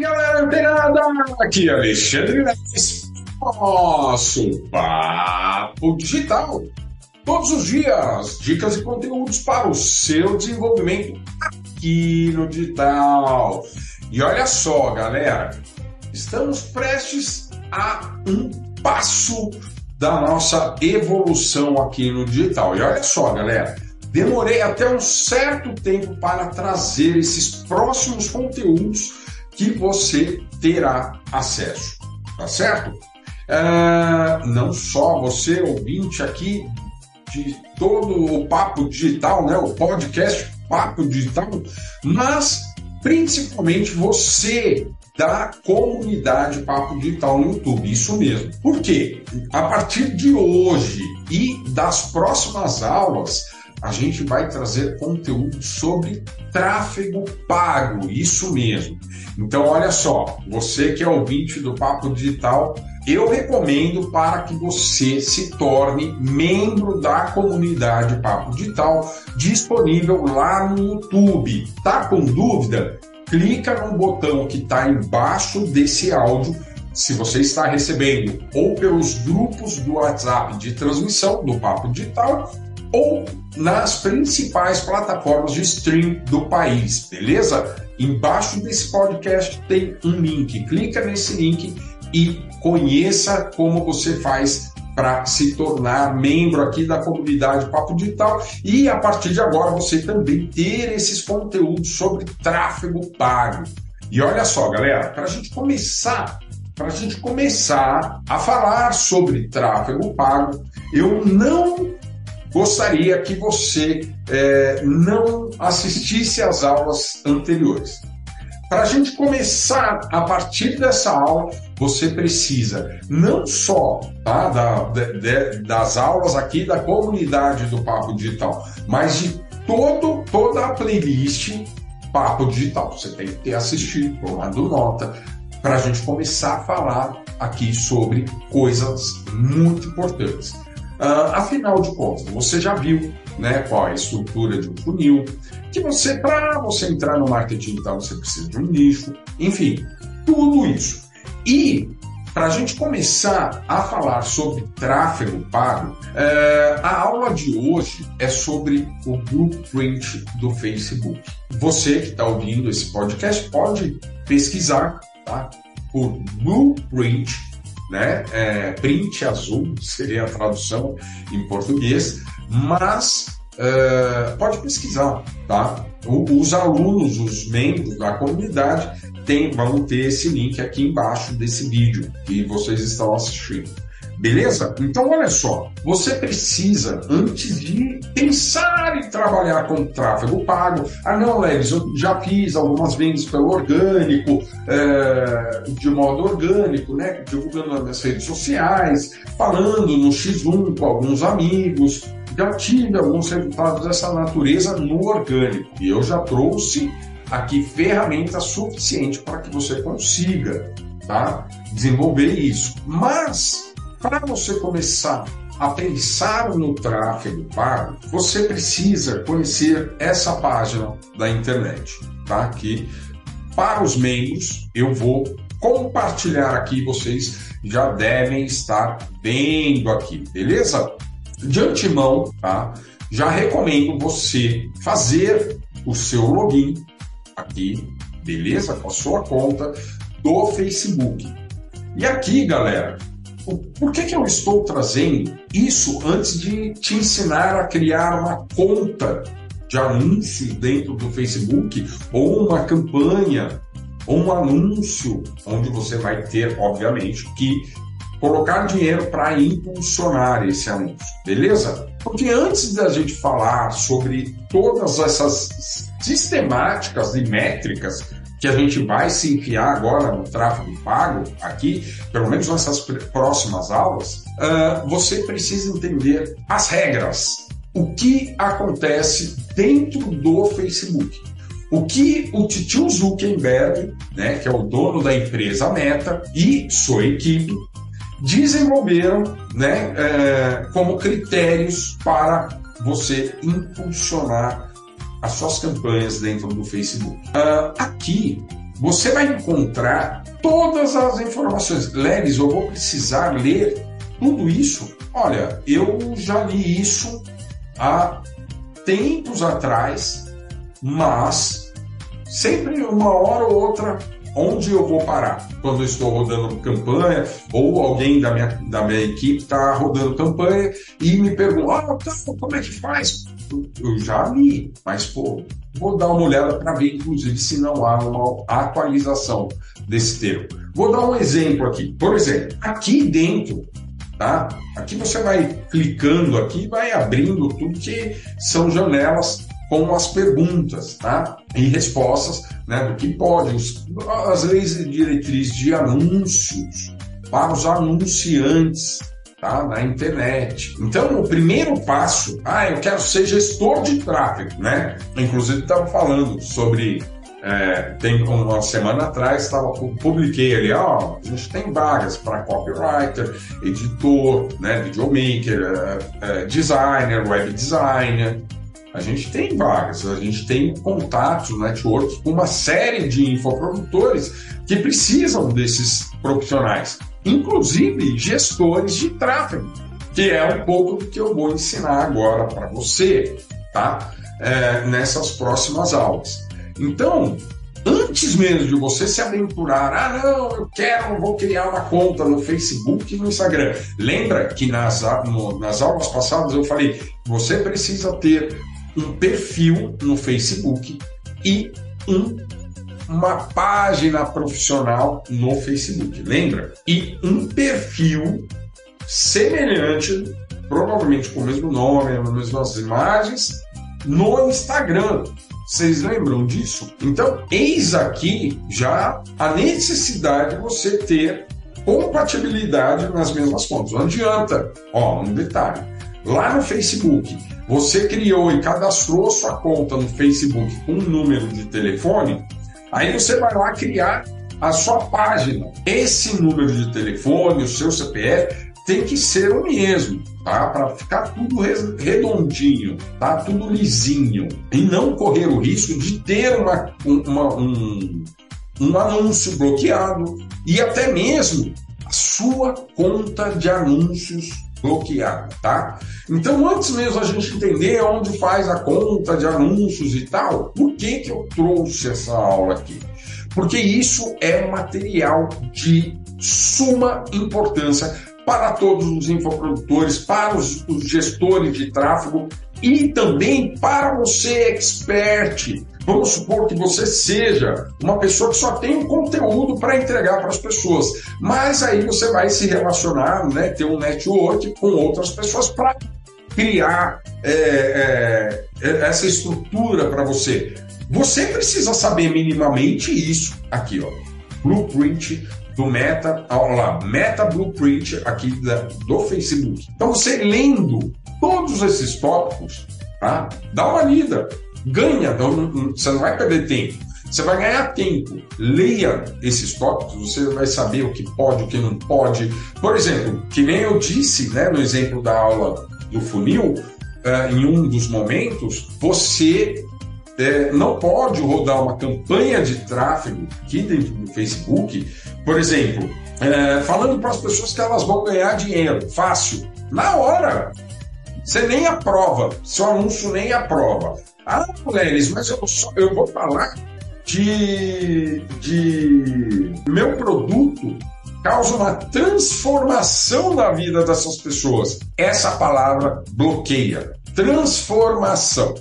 galera antenada? Aqui é Alexandre Neves, nosso Papo Digital. Todos os dias, dicas e conteúdos para o seu desenvolvimento aqui no digital. E olha só, galera, estamos prestes a um passo da nossa evolução aqui no digital. E olha só, galera, demorei até um certo tempo para trazer esses próximos conteúdos que você terá acesso, tá certo? Uh, não só você, ouvinte aqui de todo o Papo Digital, né, o podcast Papo Digital, mas principalmente você da comunidade Papo Digital no YouTube. Isso mesmo. Por quê? A partir de hoje e das próximas aulas, a gente vai trazer conteúdo sobre tráfego pago, isso mesmo. Então, olha só, você que é ouvinte do Papo Digital, eu recomendo para que você se torne membro da comunidade Papo Digital, disponível lá no YouTube. Tá com dúvida? Clica no botão que está embaixo desse áudio se você está recebendo ou pelos grupos do WhatsApp de transmissão do Papo Digital ou nas principais plataformas de stream do país, beleza? Embaixo desse podcast tem um link. Clica nesse link e conheça como você faz para se tornar membro aqui da comunidade Papo Digital e a partir de agora você também ter esses conteúdos sobre tráfego pago. E olha só, galera, para a gente começar, para a gente começar a falar sobre tráfego pago, eu não gostaria que você é, não assistisse às aulas anteriores. Para a gente começar a partir dessa aula, você precisa não só tá, da, de, das aulas aqui da comunidade do Papo Digital, mas de todo, toda a playlist Papo Digital. Você tem que ter assistido, tomado nota, para a gente começar a falar aqui sobre coisas muito importantes. Uh, afinal de contas, você já viu né, qual é a estrutura de um funil, que você, para você entrar no marketing digital, você precisa de um nicho, enfim, tudo isso. E para a gente começar a falar sobre tráfego pago, é, a aula de hoje é sobre o blueprint do Facebook. Você que está ouvindo esse podcast pode pesquisar tá, por blueprint né? É, print azul seria a tradução em português, mas é, pode pesquisar, tá? Os alunos, os membros da comunidade tem, vão ter esse link aqui embaixo desse vídeo que vocês estão assistindo. Beleza? Então, olha só, você precisa, antes de pensar em trabalhar com tráfego pago, ah, não, Leves, eu já fiz algumas vendas pelo orgânico, é, de modo orgânico, né, divulgando nas minhas redes sociais, falando no X1 com alguns amigos, já tive alguns resultados dessa natureza no orgânico e eu já trouxe aqui ferramentas suficientes para que você consiga tá, desenvolver isso. Mas para você começar a pensar no tráfego pago, você precisa conhecer essa página da internet, tá? Que para os membros eu vou compartilhar aqui, vocês já devem estar vendo aqui, beleza? De antemão, tá? Já recomendo você fazer o seu login aqui, beleza? Com a sua conta do Facebook. E aqui, galera, por que, que eu estou trazendo isso antes de te ensinar a criar uma conta de anúncios dentro do Facebook ou uma campanha ou um anúncio onde você vai ter, obviamente, que colocar dinheiro para impulsionar esse anúncio, beleza? Porque antes da gente falar sobre todas essas sistemáticas e métricas que a gente vai se enfiar agora no tráfego pago, aqui, pelo menos nessas próximas aulas, uh, você precisa entender as regras. O que acontece dentro do Facebook. O que o Titio Zuckerberg, né, que é o dono da empresa Meta, e sua equipe desenvolveram né, é, como critérios para você impulsionar as suas campanhas dentro do Facebook. Uh, aqui você vai encontrar todas as informações. Leves, eu vou precisar ler tudo isso? Olha, eu já li isso há tempos atrás, mas sempre uma hora ou outra onde eu vou parar quando eu estou rodando campanha ou alguém da minha, da minha equipe está rodando campanha e me pergunta, ah, como é que faz? Eu já li, mas pô, vou dar uma olhada para ver, inclusive, se não há uma atualização desse termo. Vou dar um exemplo aqui. Por exemplo, aqui dentro Tá? Aqui você vai clicando aqui, vai abrindo tudo que são janelas com as perguntas tá? e respostas né, do que pode, as leis e diretrizes de anúncios para os anunciantes tá, na internet. Então, o primeiro passo, ah, eu quero ser gestor de tráfego, né? Inclusive, estava falando sobre é, tem uma semana atrás tava, publiquei ali, ó, a gente tem vagas para copywriter, editor, né, videomaker, é, é, designer, web designer. A gente tem vagas, a gente tem contatos, networks com uma série de infoprodutores que precisam desses profissionais, inclusive gestores de tráfego, que é um pouco do que eu vou ensinar agora para você, tá? É, nessas próximas aulas. Então, antes mesmo de você se aventurar, ah, não, eu quero, vou criar uma conta no Facebook e no Instagram. Lembra que nas, no, nas aulas passadas eu falei, você precisa ter um perfil no Facebook e um, uma página profissional no Facebook, lembra? E um perfil semelhante, provavelmente com o mesmo nome, as mesmas imagens, no Instagram. Vocês lembram disso? Então, eis aqui já a necessidade de você ter compatibilidade nas mesmas contas. Não adianta. Ó, um detalhe. Lá no Facebook, você criou e cadastrou sua conta no Facebook com um número de telefone, aí você vai lá criar a sua página. Esse número de telefone, o seu CPF, tem que ser o mesmo, tá? Para ficar tudo redondinho, tá? Tudo lisinho. E não correr o risco de ter uma, uma, um, um anúncio bloqueado e até mesmo a sua conta de anúncios bloqueada, tá? Então, antes mesmo a gente entender onde faz a conta de anúncios e tal, por que, que eu trouxe essa aula aqui? Porque isso é material de suma importância para todos os infoprodutores, para os, os gestores de tráfego e também para você, expert. Vamos supor que você seja uma pessoa que só tem um conteúdo para entregar para as pessoas, mas aí você vai se relacionar, né, ter um network com outras pessoas para criar é, é, essa estrutura para você. Você precisa saber minimamente isso aqui, ó. Blueprint do Meta, olha lá, Meta Blueprint aqui da, do Facebook. Então você lendo todos esses tópicos, tá? Dá uma lida, ganha, não, você não vai perder tempo. Você vai ganhar tempo. Leia esses tópicos, você vai saber o que pode, o que não pode. Por exemplo, que nem eu disse né, no exemplo da aula do funil, uh, em um dos momentos, você é, não pode rodar uma campanha de tráfego aqui dentro do Facebook, por exemplo, é, falando para as pessoas que elas vão ganhar dinheiro, fácil, na hora. Você nem aprova, seu anúncio nem aprova. Ah, Lelis, mas eu, só, eu vou falar de, de meu produto causa uma transformação na vida dessas pessoas. Essa palavra bloqueia. Transformação.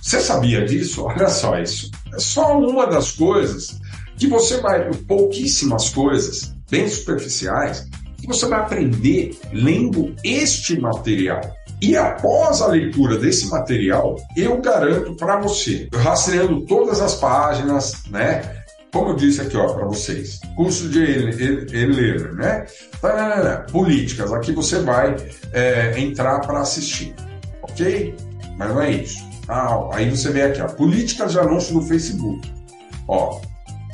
Você sabia disso? Olha só isso. É só uma das coisas que você vai, pouquíssimas coisas, bem superficiais, que você vai aprender lendo este material. E após a leitura desse material, eu garanto para você, rastreando todas as páginas, né? Como eu disse aqui, ó, para vocês, curso de e-learner, né? Políticas, aqui você vai é, entrar para assistir, ok? Mas não é isso. Ah, aí você vê aqui, ó, políticas de anúncio no Facebook. Ó,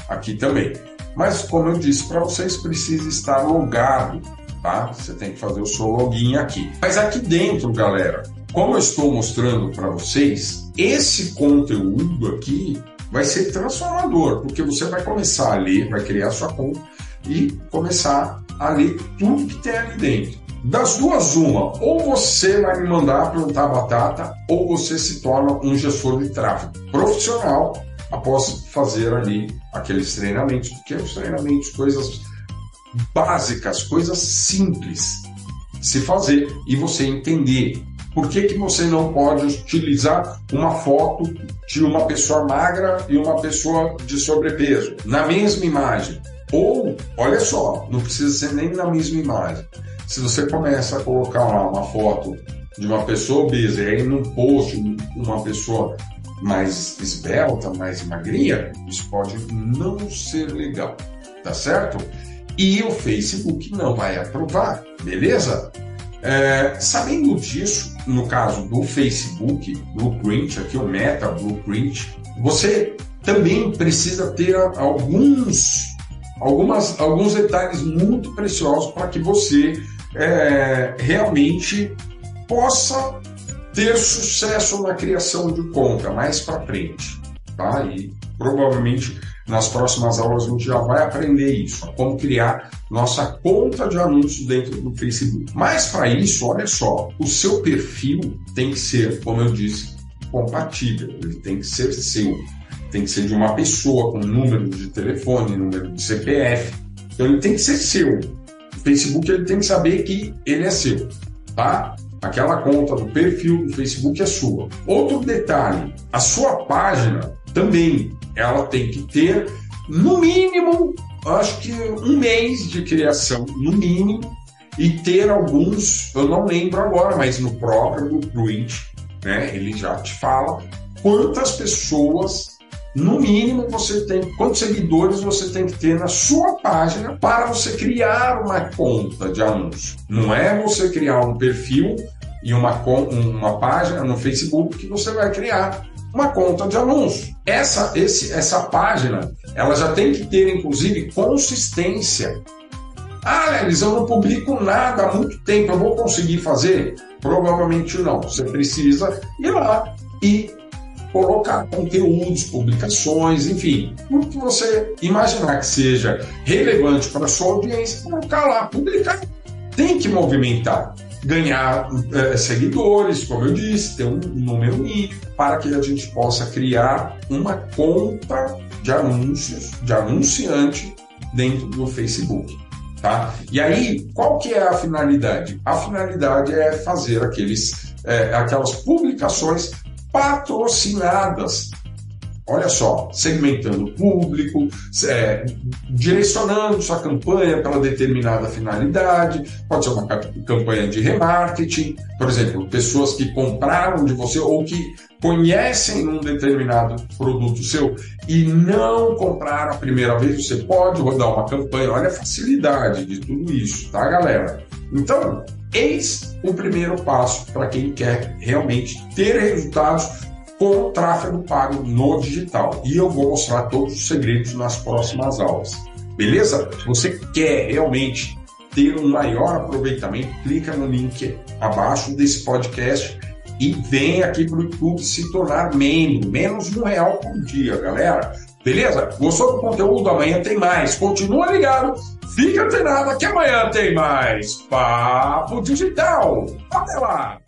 aqui também. Mas como eu disse para vocês, precisa estar logado, tá? Você tem que fazer o seu login aqui. Mas aqui dentro, galera, como eu estou mostrando para vocês, esse conteúdo aqui vai ser transformador, porque você vai começar a ler, vai criar sua conta e começar a ler tudo que tem ali dentro. Das duas, uma, ou você vai me mandar plantar batata, ou você se torna um gestor de tráfego profissional após fazer ali aqueles treinamentos, porque os treinamentos, coisas básicas, coisas simples se fazer e você entender por que, que você não pode utilizar uma foto de uma pessoa magra e uma pessoa de sobrepeso na mesma imagem. Ou, olha só, não precisa ser nem na mesma imagem. Se você começa a colocar lá uma foto de uma pessoa obesa e aí num post uma pessoa mais esbelta, mais magrinha, isso pode não ser legal, tá certo? E o Facebook não vai aprovar, beleza? É, sabendo disso, no caso do Facebook Blueprint, aqui o Meta Blueprint, você também precisa ter alguns, algumas, alguns detalhes muito preciosos para que você é, realmente possa ter sucesso na criação de conta mais para frente, tá? E provavelmente nas próximas aulas a gente já vai aprender isso, como criar nossa conta de anúncios dentro do Facebook. Mas para isso, olha só, o seu perfil tem que ser, como eu disse, compatível, ele tem que ser seu, tem que ser de uma pessoa com número de telefone, número de CPF, então ele tem que ser seu. O Facebook ele tem que saber que ele é seu, tá? Aquela conta do perfil do Facebook é sua. Outro detalhe, a sua página também ela tem que ter no mínimo, acho que um mês de criação, no mínimo, e ter alguns, eu não lembro agora, mas no próprio Blueprint, né, ele já te fala quantas pessoas no mínimo você tem, quantos seguidores você tem que ter na sua página para você criar uma conta de anúncio. Não é você criar um perfil e uma, uma página no Facebook que você vai criar uma conta de anúncio. Essa, esse, essa página ela já tem que ter, inclusive, consistência. Ah, Lelis, eu não publico nada há muito tempo, eu vou conseguir fazer? Provavelmente não. Você precisa ir lá e colocar conteúdos, publicações, enfim, o que você imaginar que seja relevante para a sua audiência, colocar lá, publicar. Tem que movimentar ganhar é, seguidores, como eu disse, ter um número mínimo, para que a gente possa criar uma conta de anúncios, de anunciante dentro do Facebook. Tá? E aí, qual que é a finalidade? A finalidade é fazer aqueles, é, aquelas publicações patrocinadas Olha só, segmentando o público, é, direcionando sua campanha para determinada finalidade, pode ser uma campanha de remarketing, por exemplo, pessoas que compraram de você ou que conhecem um determinado produto seu e não compraram a primeira vez, você pode rodar uma campanha. Olha a facilidade de tudo isso, tá, galera? Então, eis o primeiro passo para quem quer realmente ter resultados com o tráfego pago no digital. E eu vou mostrar todos os segredos nas próximas aulas. Beleza? Se você quer realmente ter um maior aproveitamento, clica no link abaixo desse podcast e vem aqui para o YouTube se tornar membro. Menos um real por dia, galera. Beleza? Gostou do conteúdo? Amanhã tem mais. Continua ligado. Fica antenado que amanhã tem mais Papo Digital. Até lá!